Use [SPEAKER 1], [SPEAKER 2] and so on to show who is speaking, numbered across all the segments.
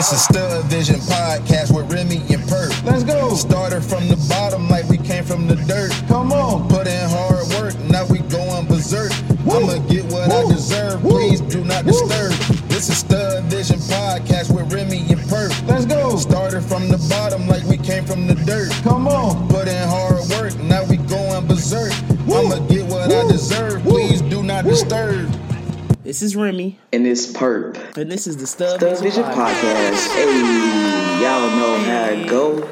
[SPEAKER 1] This is Stud Vision Podcast with Remy and Purp.
[SPEAKER 2] Let's go.
[SPEAKER 1] Started from the bottom like we came from the dirt. This is Remy, and
[SPEAKER 3] it's Purp.
[SPEAKER 4] and this is the Stud,
[SPEAKER 3] The Vision Podcast. Hey, y'all know how it go.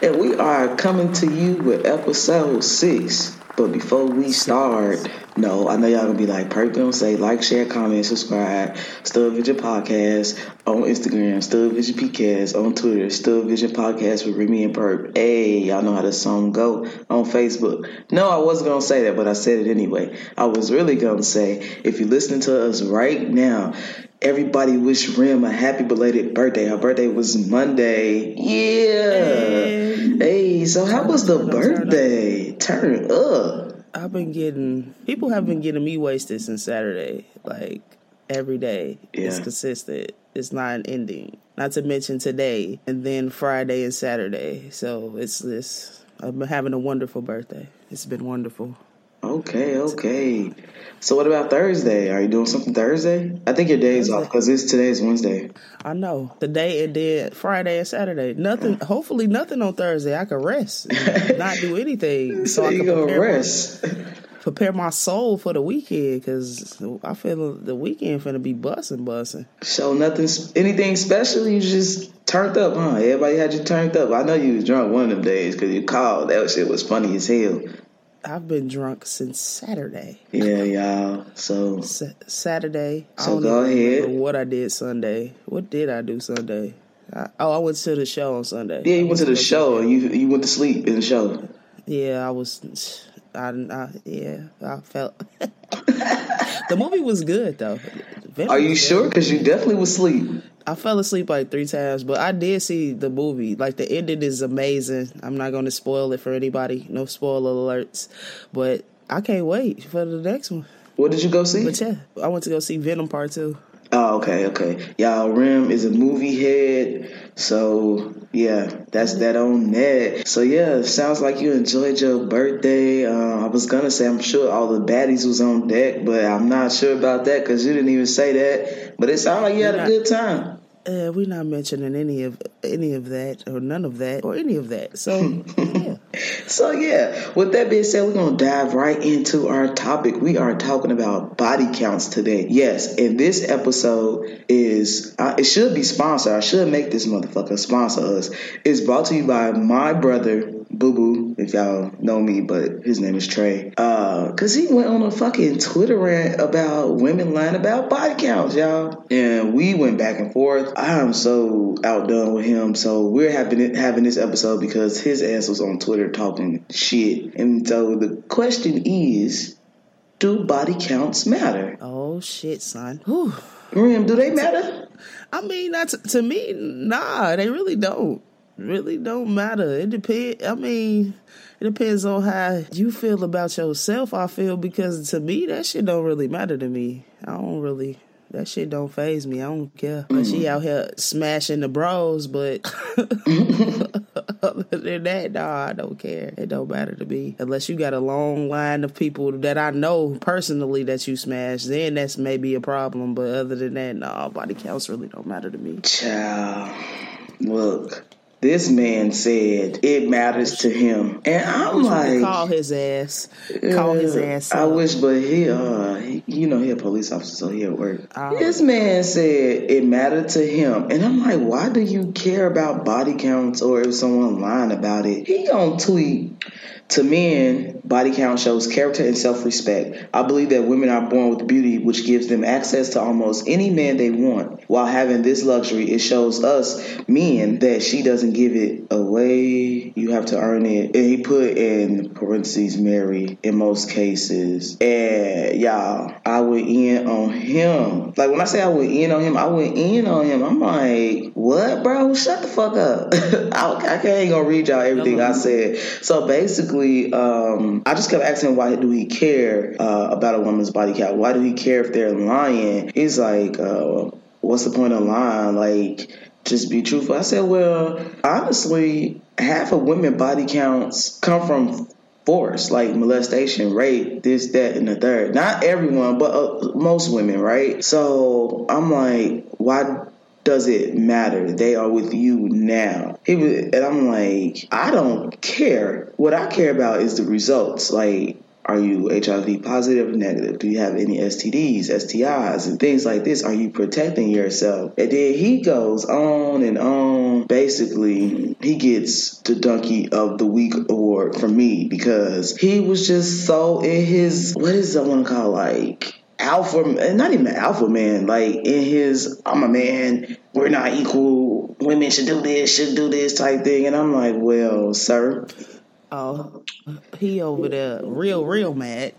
[SPEAKER 3] And we are coming to you with episode six. But before we start, no, I know y'all gonna be like, Purp don't say like, share, comment, subscribe. Stud Vision Podcast on Instagram, Stud Vision PCast on Twitter, Stud Vision Podcast with Remy and Purp. Hey, y'all know how the song go on Facebook. No, I wasn't gonna say that, but I said it anyway. I was really gonna say, if you're listening to us right now, Everybody wish Rim a happy belated birthday. Her birthday was Monday. Yeah. Hey, so how was the birthday? Turn up.
[SPEAKER 4] I've been getting people have been getting me wasted since Saturday, like every day. It's consistent. It's not an ending. Not to mention today and then Friday and Saturday. So it's this. I've been having a wonderful birthday. It's been wonderful.
[SPEAKER 3] Okay, okay. So what about Thursday? Are you doing something Thursday? I think your day's off because it's today's Wednesday.
[SPEAKER 4] I know the day it did Friday and Saturday. Nothing. Mm. Hopefully, nothing on Thursday. I can rest, not do anything, so
[SPEAKER 3] So
[SPEAKER 4] I can prepare my-
[SPEAKER 3] rest?
[SPEAKER 4] prepare my soul for the weekend because I feel the weekend finna be bussing, bussing.
[SPEAKER 3] So nothing, anything special? You just turned up, huh? Everybody had you turned up. I know you was drunk one of them days because you called. That shit was funny as hell.
[SPEAKER 4] I've been drunk since Saturday.
[SPEAKER 3] Yeah, y'all. So
[SPEAKER 4] Sa- Saturday. I
[SPEAKER 3] So
[SPEAKER 4] don't
[SPEAKER 3] go ahead.
[SPEAKER 4] what I did Sunday. What did I do Sunday? I, oh, I went to the show on Sunday.
[SPEAKER 3] yeah, you went to the show and you you went to sleep in the show.
[SPEAKER 4] Yeah, I was. I, I yeah, I felt. the movie was good though. Venom
[SPEAKER 3] Are you sure? Because you definitely was asleep.
[SPEAKER 4] I fell asleep like three times, but I did see the movie. Like the ending is amazing. I'm not going to spoil it for anybody. No spoiler alerts, but I can't wait for the next one.
[SPEAKER 3] What did you go see?
[SPEAKER 4] But yeah, I went to go see Venom Part Two.
[SPEAKER 3] Oh, okay, okay. Y'all, Rim is a movie head, so yeah, that's that on that. So yeah, sounds like you enjoyed your birthday. Uh, I was gonna say I'm sure all the baddies was on deck, but I'm not sure about that because you didn't even say that. But it sounded like you had a good time.
[SPEAKER 4] Uh, we're not mentioning any of any of that or none of that or any of that. So yeah,
[SPEAKER 3] So yeah, with that being said, we're gonna dive right into our topic. We are talking about body counts today. Yes, and this episode is uh, it should be sponsored. I should make this motherfucker sponsor us. It's brought to you by my brother Boo Boo, if y'all know me, but his name is Trey. Uh, cause he went on a fucking Twitter rant about women lying about body counts, y'all, and we went back and forth. I am so outdone with him. So we're having having this episode because his ass was on Twitter talking shit. And so the question is, do body counts matter?
[SPEAKER 4] oh shit, son. Whew.
[SPEAKER 3] Rim, do they matter?
[SPEAKER 4] I mean, not to, to me. Nah, they really don't. Really don't matter. It depends. I mean, it depends on how you feel about yourself. I feel because to me that shit don't really matter to me. I don't really. That shit don't phase me. I don't care. But she mm. out here smashing the bros, but other than that, nah, I don't care. It don't matter to me. Unless you got a long line of people that I know personally that you smash, then that's maybe a problem. But other than that, nah, body counts really don't matter to me.
[SPEAKER 3] Child, look, this man said it matters to him, and I'm like,
[SPEAKER 4] call his ass. Call his ass.
[SPEAKER 3] I wish, but he, uh, he, you know, he a police officer, so he at work.
[SPEAKER 4] Oh.
[SPEAKER 3] This man said it mattered to him, and I'm like, why do you care about body counts or if someone lying about it? He gonna tweet. To men, body count shows character and self respect. I believe that women are born with beauty, which gives them access to almost any man they want. While having this luxury, it shows us men that she doesn't give it away. You have to earn it. And he put in parentheses, Mary, in most cases. And y'all, I went in on him. Like when I say I went in on him, I went in on him. I'm like, what, bro? Shut the fuck up. I, I can't gonna read y'all everything I said. So basically, um, I just kept asking why do he care uh, about a woman's body count? Why do he care if they're lying? He's like, uh, what's the point of lying? Like, just be truthful. I said, well, honestly, half of women body counts come from force, like molestation, rape, this, that, and the third. Not everyone, but uh, most women, right? So I'm like, why does it matter? They are with you now. He was, and I'm like, I don't care. What I care about is the results. Like, are you HIV positive or negative? Do you have any STDs, STIs, and things like this? Are you protecting yourself? And then he goes on and on. Basically, he gets the Donkey of the Week award from me because he was just so in his, what is that one called? Like, alpha, not even alpha man, like in his, I'm a man, we're not equal, women should do this, should do this type thing. And I'm like, well, sir,
[SPEAKER 4] Oh, he over there real, real mad.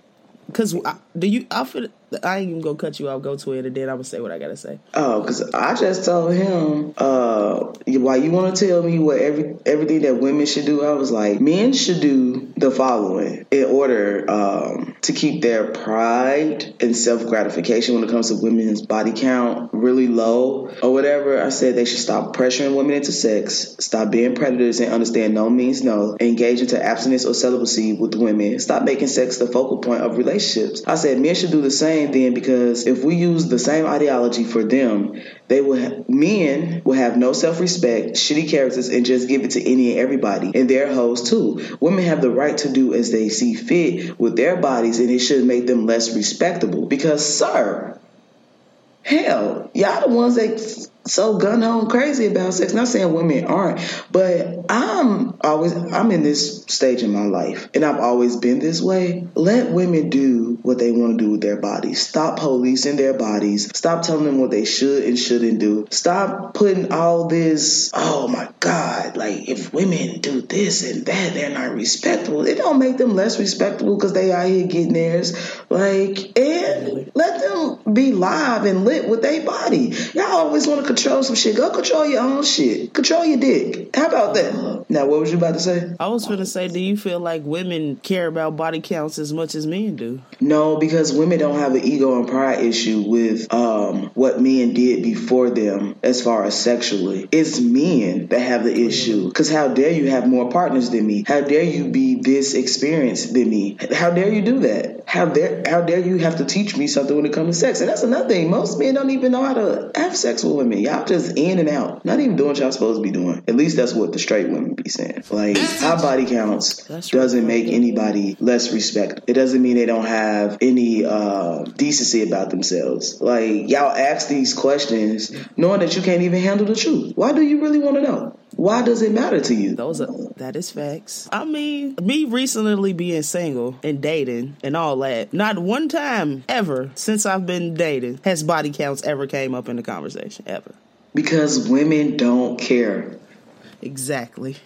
[SPEAKER 4] Cause I, do you? I feel I ain't even gonna cut you off. Go to it, and then I'm gonna say what I gotta say.
[SPEAKER 3] Oh, because I just told him, uh, why you want to tell me what every everything that women should do? I was like, men should do the following in order um, to keep their pride and self gratification when it comes to women's body count really low or whatever. I said they should stop pressuring women into sex, stop being predators, and understand no means no. Engage into abstinence or celibacy with women. Stop making sex the focal point of relationships. I said men should do the same then because if we use the same ideology for them, they will ha- men will have no self respect, shitty characters, and just give it to any and everybody, and their hoes too. Women have the right to do as they see fit with their bodies, and it should make them less respectable. Because, sir, hell, y'all the ones that so gun ho crazy about sex. Not saying women aren't, but I'm always I'm in this stage in my life, and I've always been this way. Let women do what they want to do with their bodies. Stop policing their bodies. Stop telling them what they should and shouldn't do. Stop putting all this. Oh my God! Like if women do this and that, they're not respectable. It don't make them less respectable because they out here getting theirs. Like and let them be live and lit with their body. Y'all always want to control some shit. Go control your own shit. Control your dick. How about that? Now, what was you about to say?
[SPEAKER 4] I was gonna say, do you feel like women care about body counts as much as men do?
[SPEAKER 3] No, because women don't have an ego and pride issue with um, what men did before them as far as sexually. It's men that have the issue. Because how dare you have more partners than me? How dare you be this experienced than me? How dare you do that? How dare how dare you have to teach me something when it comes to sex? And that's another thing. Most men don't even know how to have sex with women. Y'all just in and out. Not even doing what y'all supposed to be doing. At least that's what the straight women be saying. Like high body counts
[SPEAKER 4] That's
[SPEAKER 3] doesn't make anybody less respect. It doesn't mean they don't have any uh, decency about themselves. Like y'all ask these questions knowing that you can't even handle the truth. Why do you really want to know? Why does it matter to you?
[SPEAKER 4] Those are that is facts. I mean, me recently being single and dating and all that, not one time ever since I've been dating has body counts ever came up in the conversation ever.
[SPEAKER 3] Because women don't care.
[SPEAKER 4] Exactly.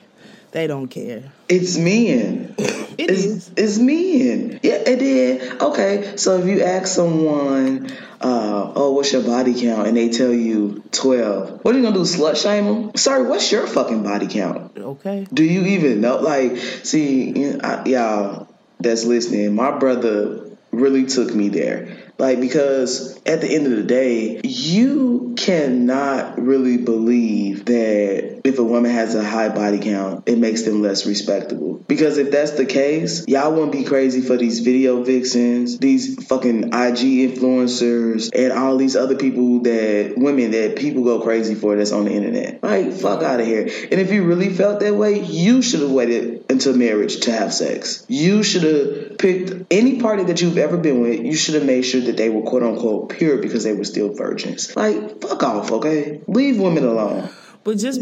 [SPEAKER 4] They don't care.
[SPEAKER 3] It's men.
[SPEAKER 4] It
[SPEAKER 3] it's,
[SPEAKER 4] is.
[SPEAKER 3] it's men. Yeah, and then okay. So if you ask someone, uh, "Oh, what's your body count?" and they tell you twelve, what are you gonna do? Slut shame them? Sorry, what's your fucking body count?
[SPEAKER 4] Okay.
[SPEAKER 3] Do you even know? Like, see, I, y'all that's listening, my brother really took me there. Like, because at the end of the day, you cannot really believe that if a woman has a high body count, it makes them less respectable. Because if that's the case, y'all wouldn't be crazy for these video vixens, these fucking IG influencers, and all these other people that women that people go crazy for that's on the internet. Like, fuck out of here. And if you really felt that way, you should have waited until marriage to have sex. You should have picked any party that you've ever been with, you should have made sure that they were quote unquote pure because they were still virgins. Like, fuck off, okay? Leave women alone.
[SPEAKER 4] But just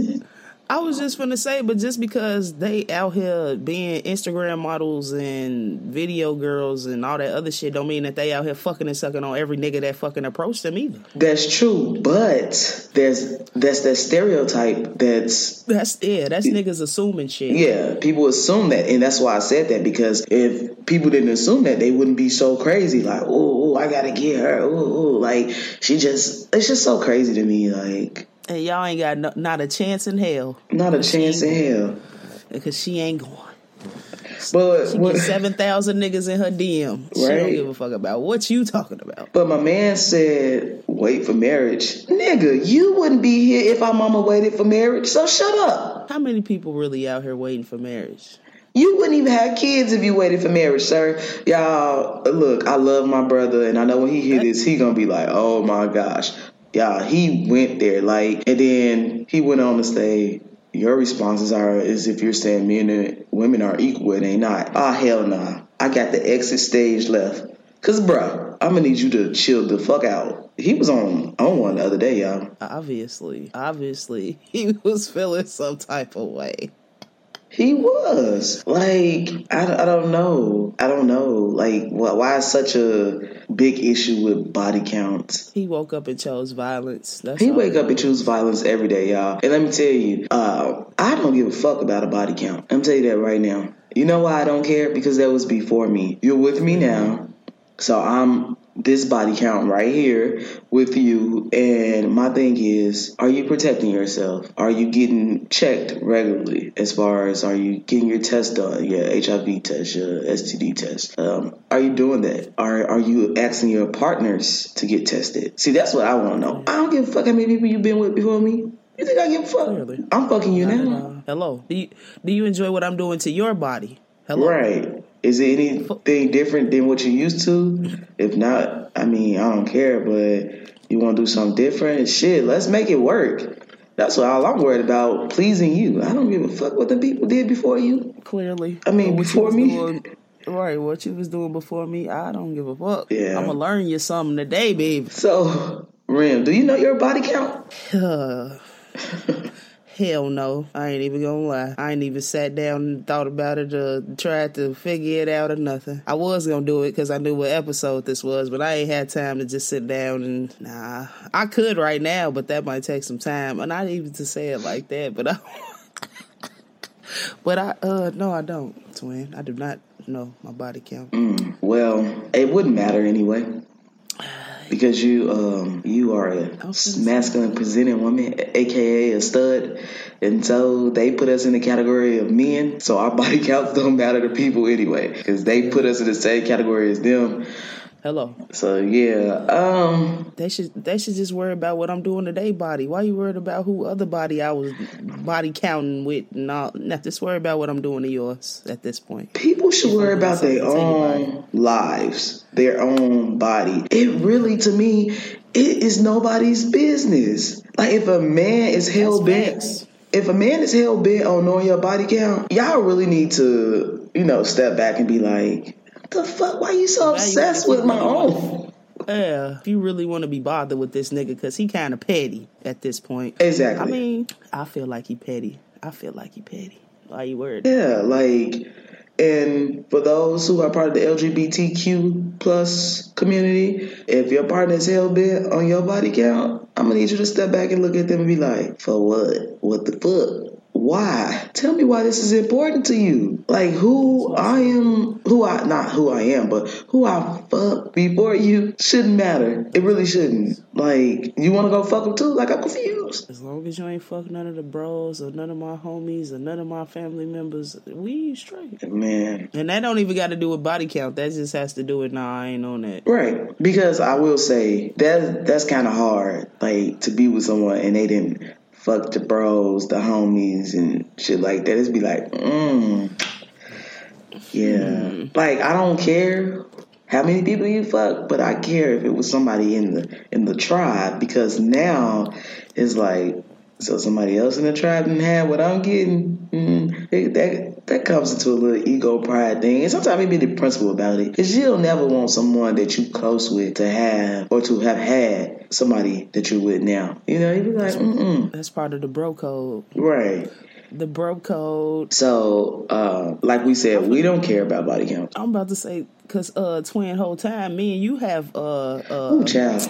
[SPEAKER 4] I was just gonna say, but just because they out here being Instagram models and video girls and all that other shit, don't mean that they out here fucking and sucking on every nigga that fucking approached them either.
[SPEAKER 3] That's true, but there's that's that stereotype that's
[SPEAKER 4] That's yeah, that's niggas assuming shit.
[SPEAKER 3] yeah, people assume that, and that's why I said that because if people didn't assume that, they wouldn't be so crazy. Like, oh, I gotta get her. Oh, like she just, it's just so crazy to me. Like,
[SPEAKER 4] And y'all ain't got no, not a chance in hell
[SPEAKER 3] not a chance in hell.
[SPEAKER 4] because she ain't going.
[SPEAKER 3] But
[SPEAKER 4] She
[SPEAKER 3] what,
[SPEAKER 4] seven thousand niggas in her DM. She don't give a fuck about what you talking about.
[SPEAKER 3] but my man said, wait for marriage. Nigga, you wouldn't be here if our mama waited for marriage. So shut up.
[SPEAKER 4] How many people really out here waiting for marriage?
[SPEAKER 3] You wouldn't even have kids if you waited for marriage, sir. Y'all, look, I love my brother, and I know when he hear this, he gonna be like, "Oh my gosh, y'all." He went there, like, and then he went on to say, "Your responses are as if you're saying men and women are equal, and they not." Ah, hell nah. I got the exit stage left, cause bruh, I'm gonna need you to chill the fuck out. He was on on one the other day, y'all.
[SPEAKER 4] Obviously, obviously, he was feeling some type of way.
[SPEAKER 3] He was like I, I don't know I don't know like why, why is such a big issue with body counts?
[SPEAKER 4] He woke up and chose violence. That's
[SPEAKER 3] He wake up and
[SPEAKER 4] was.
[SPEAKER 3] choose violence every day, y'all. And let me tell you, uh, I don't give a fuck about a body count. I'm tell you that right now. You know why I don't care? Because that was before me. You're with me now, so I'm this body count right here with you. And my thing is, are you protecting yourself? Are you getting checked regularly? As far as are you getting your test done, your HIV test, your STD test? Um, are you doing that? Are are you asking your partners to get tested? See, that's what I want to know. I don't give a fuck how many people you've been with before me. You think I give a fuck?
[SPEAKER 4] Clearly.
[SPEAKER 3] I'm fucking you now.
[SPEAKER 4] Hello. Do you, do you enjoy what I'm doing to your body? Hello.
[SPEAKER 3] Right. Is it anything different than what you used to? If not, I mean, I don't care, but you want to do something different? Shit, let's make it work. That's what all I'm worried about, pleasing you. I don't give a fuck what the people did before you.
[SPEAKER 4] Clearly.
[SPEAKER 3] I mean,
[SPEAKER 4] But what you
[SPEAKER 3] before me?
[SPEAKER 4] doing- right. What you was doing before me, I don't give a fuck.
[SPEAKER 3] Yeah.
[SPEAKER 4] I'm gonna learn you something today, baby.
[SPEAKER 3] So, Rim, do you know your body count?
[SPEAKER 4] Hell no. I ain't even gonna lie. I ain't even sat down and thought about it or tried to figure it out or nothing. I was gonna do it because I knew what episode this was, but I ain't had time to just sit down and nah. I could right now, but that might take some time. And not even to say it like that, but I But I uh no I don't, twin. I do not know my body count.
[SPEAKER 3] Well, it wouldn't matter anyway. Because you um you are a masculine presenting woman, aka a stud, and so they put us in the category of men. So our body counts don't matter to people anyway, because they put us in the same category as them.
[SPEAKER 4] Hello.
[SPEAKER 3] So yeah, um,
[SPEAKER 4] They should they should just worry about what I'm doing today, body. Why you worried about who other body I was body counting with and all? Nah, just worry about what I'm doing to yours at this point.
[SPEAKER 3] people should worry about their own lives, their own body. It really, to me, it is nobody's business. Like if a man is hell bent. if a man is hell bent on knowing your body count, y'all really need to, you know, step back and be like, the fuck? Why you so obsessed
[SPEAKER 4] if
[SPEAKER 3] with my own?
[SPEAKER 4] Yeah, if you really want to be bothered with this nigga, because he kind of petty at this point.
[SPEAKER 3] Exactly.
[SPEAKER 4] I mean, I feel like he petty. I feel like he petty. Why you worried?
[SPEAKER 3] Yeah, like, and for those who are part of the LGBTQ plus community, if your partner's hell bent on your body count, I'm gonna need you to step back and look at them and be like, for what? What the fuck? Why? Tell me why this is important to you. Like who I am, who I not who I am, but who I fuck before you shouldn't matter. It really shouldn't. Like you want to go fuck them too? Like I'm confused.
[SPEAKER 4] As long as you ain't fuck none of the bros or none of my homies or none of my family members, we straight.
[SPEAKER 3] Man,
[SPEAKER 4] And that don't even got to do with body count. That just has to do with nah, I ain't on that.
[SPEAKER 3] Right, because I will say that that's kind of hard, like to be with someone and they didn't fuck the bros, the homies, and shit like that. It's be like, mm, yeah, like I don't care how many people you fuck, but I care if it was somebody in the in the tribe because now it's like. So somebody else in the tribe didn't have what I'm getting. Mm, it, that that comes into a little ego pride thing, and sometimes it be the principle about it. Cause you'll never want someone that you close with to have or to have had somebody that you're with now. You know, you be like, mm mm,
[SPEAKER 4] That's part of the bro code.
[SPEAKER 3] right.
[SPEAKER 4] The bro code.
[SPEAKER 3] So, uh, like we said, we don't care about body count.
[SPEAKER 4] I'm about to say, cause uh, twin whole time, me and you have uh uh.
[SPEAKER 3] Ooh, child.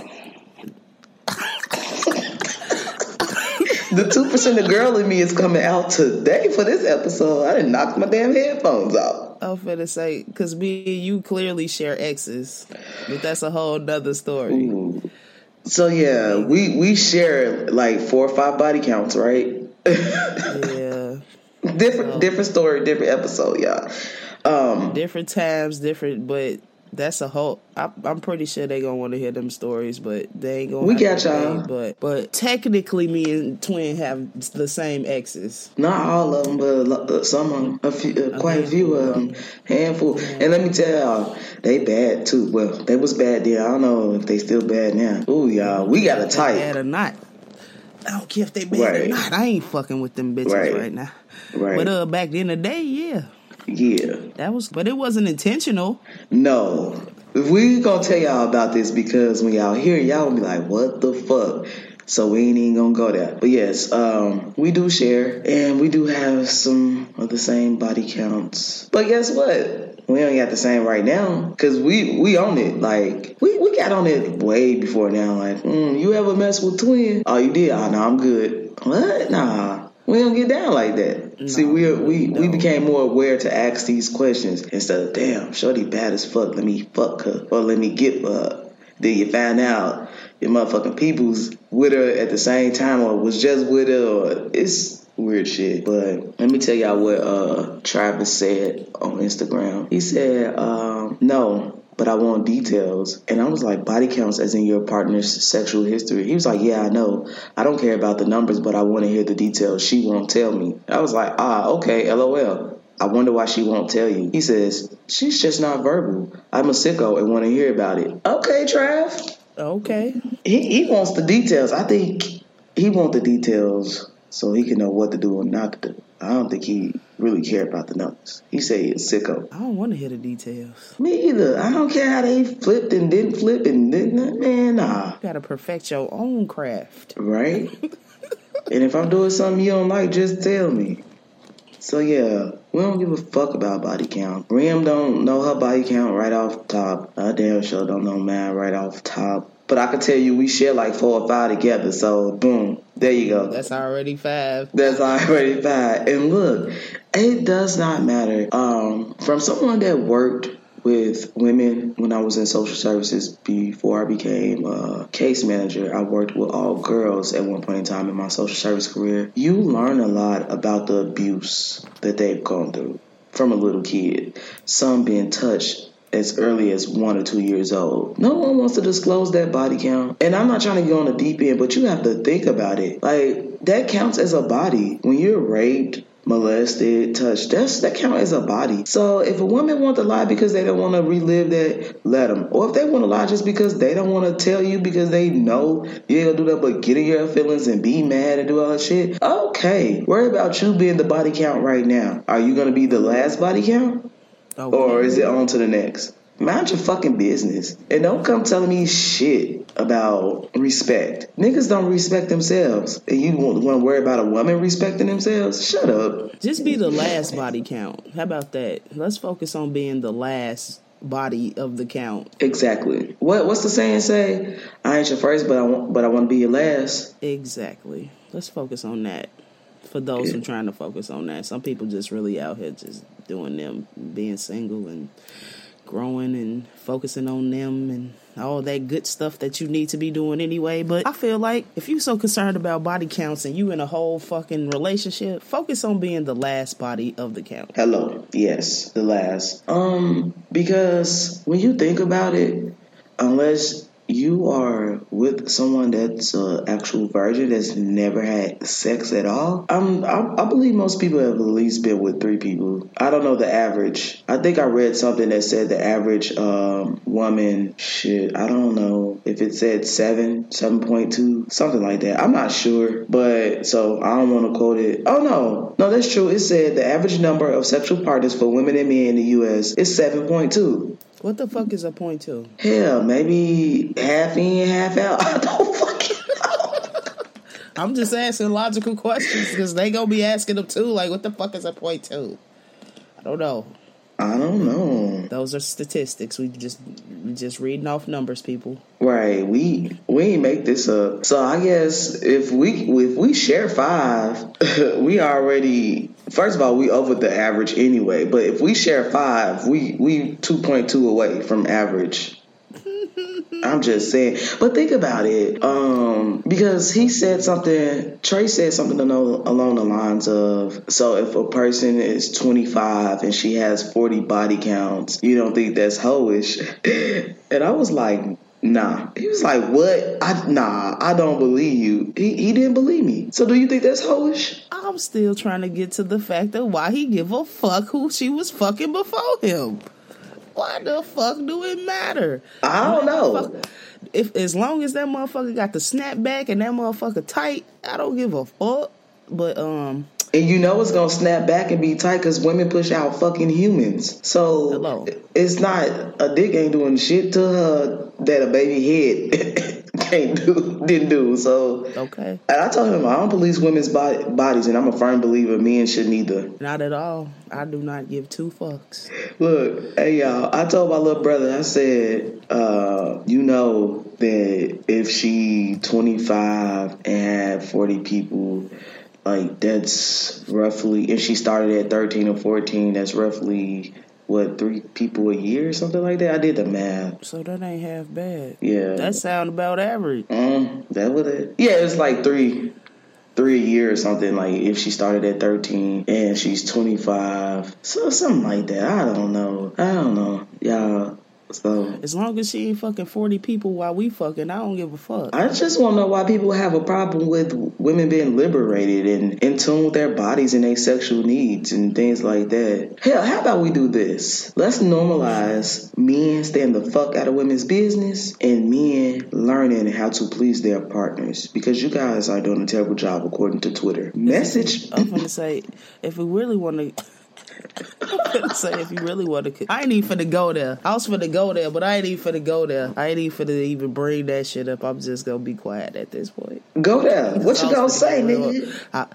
[SPEAKER 3] The two percent of girl in me is coming out today for this episode. I didn't knock my damn headphones off.
[SPEAKER 4] I was finna say, cause me and you clearly share exes, but that's a whole nother story.
[SPEAKER 3] Ooh. So yeah, we we share like four or five body counts, right?
[SPEAKER 4] Yeah,
[SPEAKER 3] different different story, different episode, y'all. Um,
[SPEAKER 4] different times, different, but that's a whole. I, am pretty sure they gonna want to hear them stories, but they ain't gonna.
[SPEAKER 3] We got y'all.
[SPEAKER 4] But but technically, me and Twin have the same exes.
[SPEAKER 3] Not all of them, but uh, some of them, a few, uh, quite a few of them, handful. Yeah. And let me tell y'all, they bad too. Well, they was bad then. I don't know if they still bad now. Ooh, y'all, we got a type.
[SPEAKER 4] Bad or not? I don't care if they bad right. or not. I ain't fucking with them bitches right, right now. Right. But uh, back in the day, yeah.
[SPEAKER 3] Yeah.
[SPEAKER 4] That was, but it wasn't intentional.
[SPEAKER 3] No. We gonna tell y'all about this because when y'all hear y'all gonna be like, what the fuck? So we ain't even gonna go there. But yes, um, we do share and we do have some of the same body counts. But guess what? We don't got the same right now because we we own it. Like we, we got on it way before now. Like mm, you ever mess with twin? Oh, you did? Oh no, I'm good. What? Nah, we don't get down like that. No, See, we we no. we became more aware to ask these questions instead of damn, shorty bad as fuck. Let me fuck her or let me get her. Then you find out your motherfucking people's with her at the same time or was just with her or it's weird shit. But let me tell y'all what uh Travis said on Instagram. He said, um, no, but I want details. And I was like, body counts as in your partner's sexual history. He was like, yeah, I know. I don't care about the numbers, but I want to hear the details. She won't tell me. I was like, ah, okay, lol. I wonder why she won't tell you. He says, she's just not verbal. I'm a sicko and want to hear about it. Okay, Trav.
[SPEAKER 4] Okay.
[SPEAKER 3] He, he wants the details. I think he wants the details so he can know what to do and not to do. I don't think he really cared about the numbers. He say he's sicko.
[SPEAKER 4] I don't want to hear the details.
[SPEAKER 3] Me either. I don't care how they flipped and didn't flip and didn't. Man, nah.
[SPEAKER 4] You gotta perfect your own craft.
[SPEAKER 3] Right. and if I'm doing something you don't like, just tell me. So yeah, we don't give a fuck about body count. Rim don't know her body count right off top. I damn sure don't know mine right off top. But I can tell you we share like four or five together. So boom, there you go.
[SPEAKER 4] That's already five.
[SPEAKER 3] That's already five. And look, it does not matter. Um, from someone that worked with women when I was in social services before I became a case manager. I worked with all girls at one point in time in my social service career. You learn a lot about the abuse that they've gone through from a little kid. Some being touched as early as one or two years old. No one wants to disclose that body count. And I'm not trying to go on the deep end, but you have to think about it. Like, that counts as a body. When you're raped, molested, touched, that's that count as a body. So if a woman want to lie because they don't want to relive that, let them. Or if they want to lie just because they don't want to tell you because they know you ain't gonna do that, but get in your feelings and be mad and do all that shit. Okay, worry about you being the body count right now. Are you gonna be the last body count? Or is it on to the next? Mind your fucking business. And don't come telling me shit about respect. Niggas don't respect themselves. And you want to worry about a woman respecting themselves? Shut up.
[SPEAKER 4] Just be the last body count. How about that? Let's focus on being the last body of the count.
[SPEAKER 3] Exactly. What what's the saying say? I ain't your first, but I want but I want to be your last.
[SPEAKER 4] Exactly. Let's focus on that. For those yeah. who are trying to focus on that. Some people just really out here just doing them being single and growing and focusing on them and all that good stuff that you need to be doing anyway. But I feel like if you're so concerned about body counts and you in a whole fucking relationship, focus on being the last body of the count.
[SPEAKER 3] Hello. Yes, the last. Um, because when you think about it, unless you are with someone that's an actual virgin that's never had sex at all, I'm, I, I believe most people have at least been with three people. I don't know the average. I think I read something that said the average um, woman should, I don't know if it said seven, 7.2, something like that. I'm not sure, but so I don't want to quote it. Oh, no. No, that's true. It said the average number of sexual partners for women and men in the U.S. is 7.2.
[SPEAKER 4] What the fuck is a point two?
[SPEAKER 3] Hell, maybe half in, half out. I don't fucking know.
[SPEAKER 4] I'm just asking logical questions because they gonna be asking them too. Like, what the fuck is a point two? I don't know.
[SPEAKER 3] I don't know.
[SPEAKER 4] Those are statistics. We just we just reading off numbers, people.
[SPEAKER 3] Right. We we ain't make this up. So I guess if we if we share five, we already first of all we over the average anyway. But if we share five, we we two point two away from average. I'm just saying. But think about it. Um, because he said something, Trey said something along, the lines of so if a person is 25 and she has 40 body counts, you don't think that's hoish. and I was like, Nah. He was like, What? I nah, I don't believe you. He he didn't believe me. So do you think that's hoish?
[SPEAKER 4] I'm still trying to get to the fact of why he give a fuck who she was fucking before him. Why the fuck do it matter?
[SPEAKER 3] I don't know.
[SPEAKER 4] If as long as that motherfucker got the snap back and that motherfucker tight, I don't give a fuck. But um
[SPEAKER 3] and you know it's gonna snap back and be tight because women push out fucking humans. So
[SPEAKER 4] Hello.
[SPEAKER 3] it's not a dick ain't doing shit to her that a baby head can't do didn't do. So
[SPEAKER 4] okay,
[SPEAKER 3] and I told him I don't police women's body, bodies, and I'm a firm believer men shouldn't either.
[SPEAKER 4] not at all. I do not give two fucks.
[SPEAKER 3] Look, hey y'all, I told my little brother, I said, uh, you know that if she 25 and had 40 people, like that's roughly, if she started at 13 or 14, that's roughly what three people a year or something like that. I did the math.
[SPEAKER 4] So that ain't half bad.
[SPEAKER 3] Yeah,
[SPEAKER 4] That sound about average.
[SPEAKER 3] um, that would it. Yeah, it's like three, three a year or something. Like if she started at thirteen and she's twenty five, so something like that. I don't know. I don't know, y'all. So
[SPEAKER 4] As long as she ain't fucking forty people while we fucking, I don't give a fuck.
[SPEAKER 3] I just want to know why people have a problem with women being liberated and in tune with their bodies and their sexual needs and things like that. Hell, how about we do this? Let's normalize men staying the fuck out of women's business and men learning how to please their partners because you guys are doing a terrible job according to Twitter. Message.
[SPEAKER 4] I'm gonna say if we really want to. I'm gonna say if you really want to, I ain't even finna go there. I was finna go there, but I ain't even finna go there. I ain't even finna even bring that shit up. I'm just gonna be quiet at this point.
[SPEAKER 3] Go there. What you gonna say, nigga?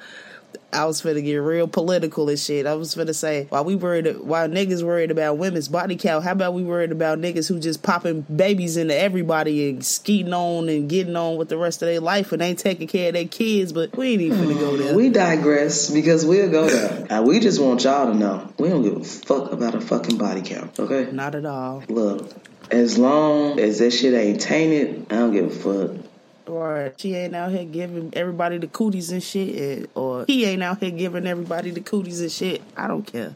[SPEAKER 4] I, I was finna get real political and shit. I was finna say while we worried, while niggas worried about women's body count, how about we worried about niggas who just popping babies into everybody and skeeting on and getting on with the rest of their life and ain't taking care of their kids? But we ain't even finna go there.
[SPEAKER 3] We digress because we'll go there. We just want y'all to know we don't give a fuck about a fucking body count, okay?
[SPEAKER 4] Not at all.
[SPEAKER 3] Look, as long as that shit ain't tainted, I don't give a fuck.
[SPEAKER 4] Or she ain't out here giving everybody the cooties and shit, or he ain't out here giving everybody the cooties and shit. I don't care.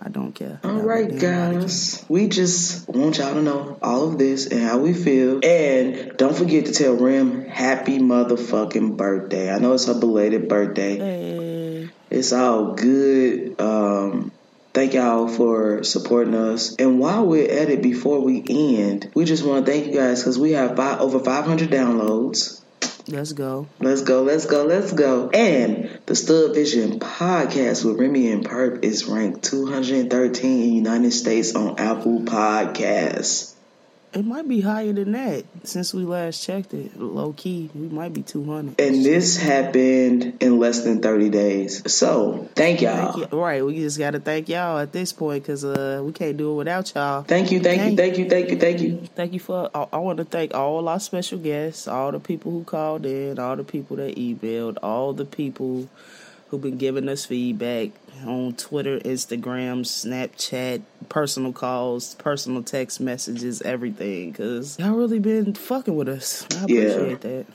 [SPEAKER 4] I don't care.
[SPEAKER 3] All right, guys. We just want y'all to know all of this and how we feel. And don't forget to tell Rim happy motherfucking birthday. I know it's her belated birthday.
[SPEAKER 4] Hey,
[SPEAKER 3] It's all good. Um, thank y'all for supporting us. And while we're at it, before we end, we just want to thank you guys because we have five, over 500 downloads.
[SPEAKER 4] let's go.
[SPEAKER 3] Let's go, let's go, let's go. And the Stud Vision podcast with Remy and Purp is ranked 213 in United States on Apple Podcasts.
[SPEAKER 4] It might be higher than that since we last checked it. Low key, we might be two hundred.
[SPEAKER 3] And this happened in less than 30 days. So, thank y'all.
[SPEAKER 4] Thank you. Right, we just got to thank y'all at this point because uh, we can't do it without y'all.
[SPEAKER 3] Thank you, thank you,
[SPEAKER 4] Thank-
[SPEAKER 3] thank you, thank you, thank you.
[SPEAKER 4] Thank you for. I, I want to thank all our special guests, all the people who called in, all the people that emailed, all the people who've been giving us feedback on Twitter, Instagram, Snapchat, personal calls, personal text messages, everything. Cause y'all really been fucking with us. I
[SPEAKER 3] Yeah.
[SPEAKER 4] appreciate that.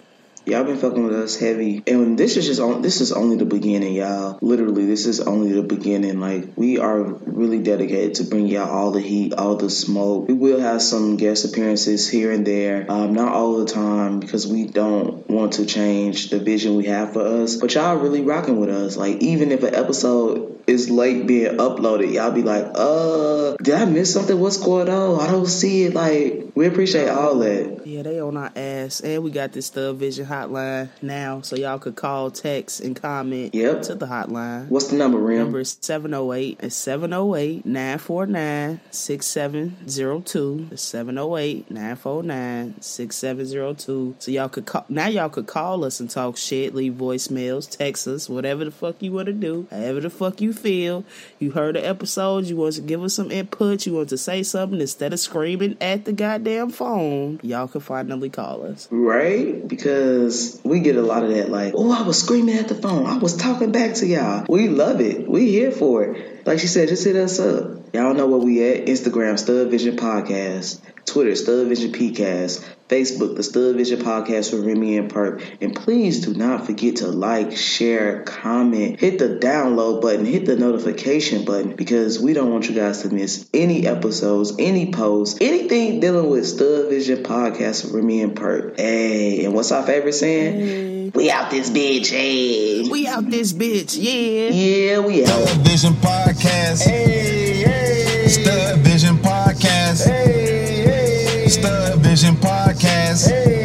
[SPEAKER 3] Y'all been fucking with us heavy, and this is just on. This is only the beginning, y'all. Literally, this is only the beginning. Like we are really dedicated to bring y'all all the heat, all the smoke. We will have some guest appearances here and there, um, not all the time because we don't want to change the vision we have for us. But y'all really rocking with us. Like even if an episode is late being uploaded, y'all be like, "Uh, did I miss something? What's going on? I don't see it." Like we appreciate all that.
[SPEAKER 4] Yeah, they on our ass, and we got this Stud Vision hotline now, so y'all could call, text, and comment
[SPEAKER 3] Yep.
[SPEAKER 4] to the hotline.
[SPEAKER 3] What's the number, Rim?
[SPEAKER 4] Number is 708. It's 708 949 6702. 708 949 6702. So y'all could call, now y'all could call us and talk shit, leave voicemails, text us, whatever the fuck you want to do, however the fuck you feel. You heard the episode, you want to give us some input, you want to say something instead of screaming at the goddamn phone, y'all can finally call us.
[SPEAKER 3] Right? Because we get a lot of that, like, oh, I was screaming at the phone. I was talking back to y'all. We love it. We here for it. Like she said, just hit us up. Y'all know where we at. Instagram, Stud Vision Podcast. Twitter, Stud Vision PCast. Facebook, the Stud Vision Podcast with Remy and Purp. And please do not forget to like, share, comment, hit the download button, hit the notification button because we don't want you guys to miss any episodes, any posts, anything dealing with Stud Vision Podcast with Remy and Purp. Hey, and what's our favorite saying?
[SPEAKER 4] Hey.
[SPEAKER 3] We out this bitch, hey.
[SPEAKER 4] We out this bitch, yeah.
[SPEAKER 3] Yeah, we out.
[SPEAKER 1] Stud Vision Podcast.
[SPEAKER 3] Hey, hey.
[SPEAKER 1] Stud Vision Podcast.
[SPEAKER 3] Hey, hey.
[SPEAKER 1] Stud Vision Podcast.
[SPEAKER 3] Hey.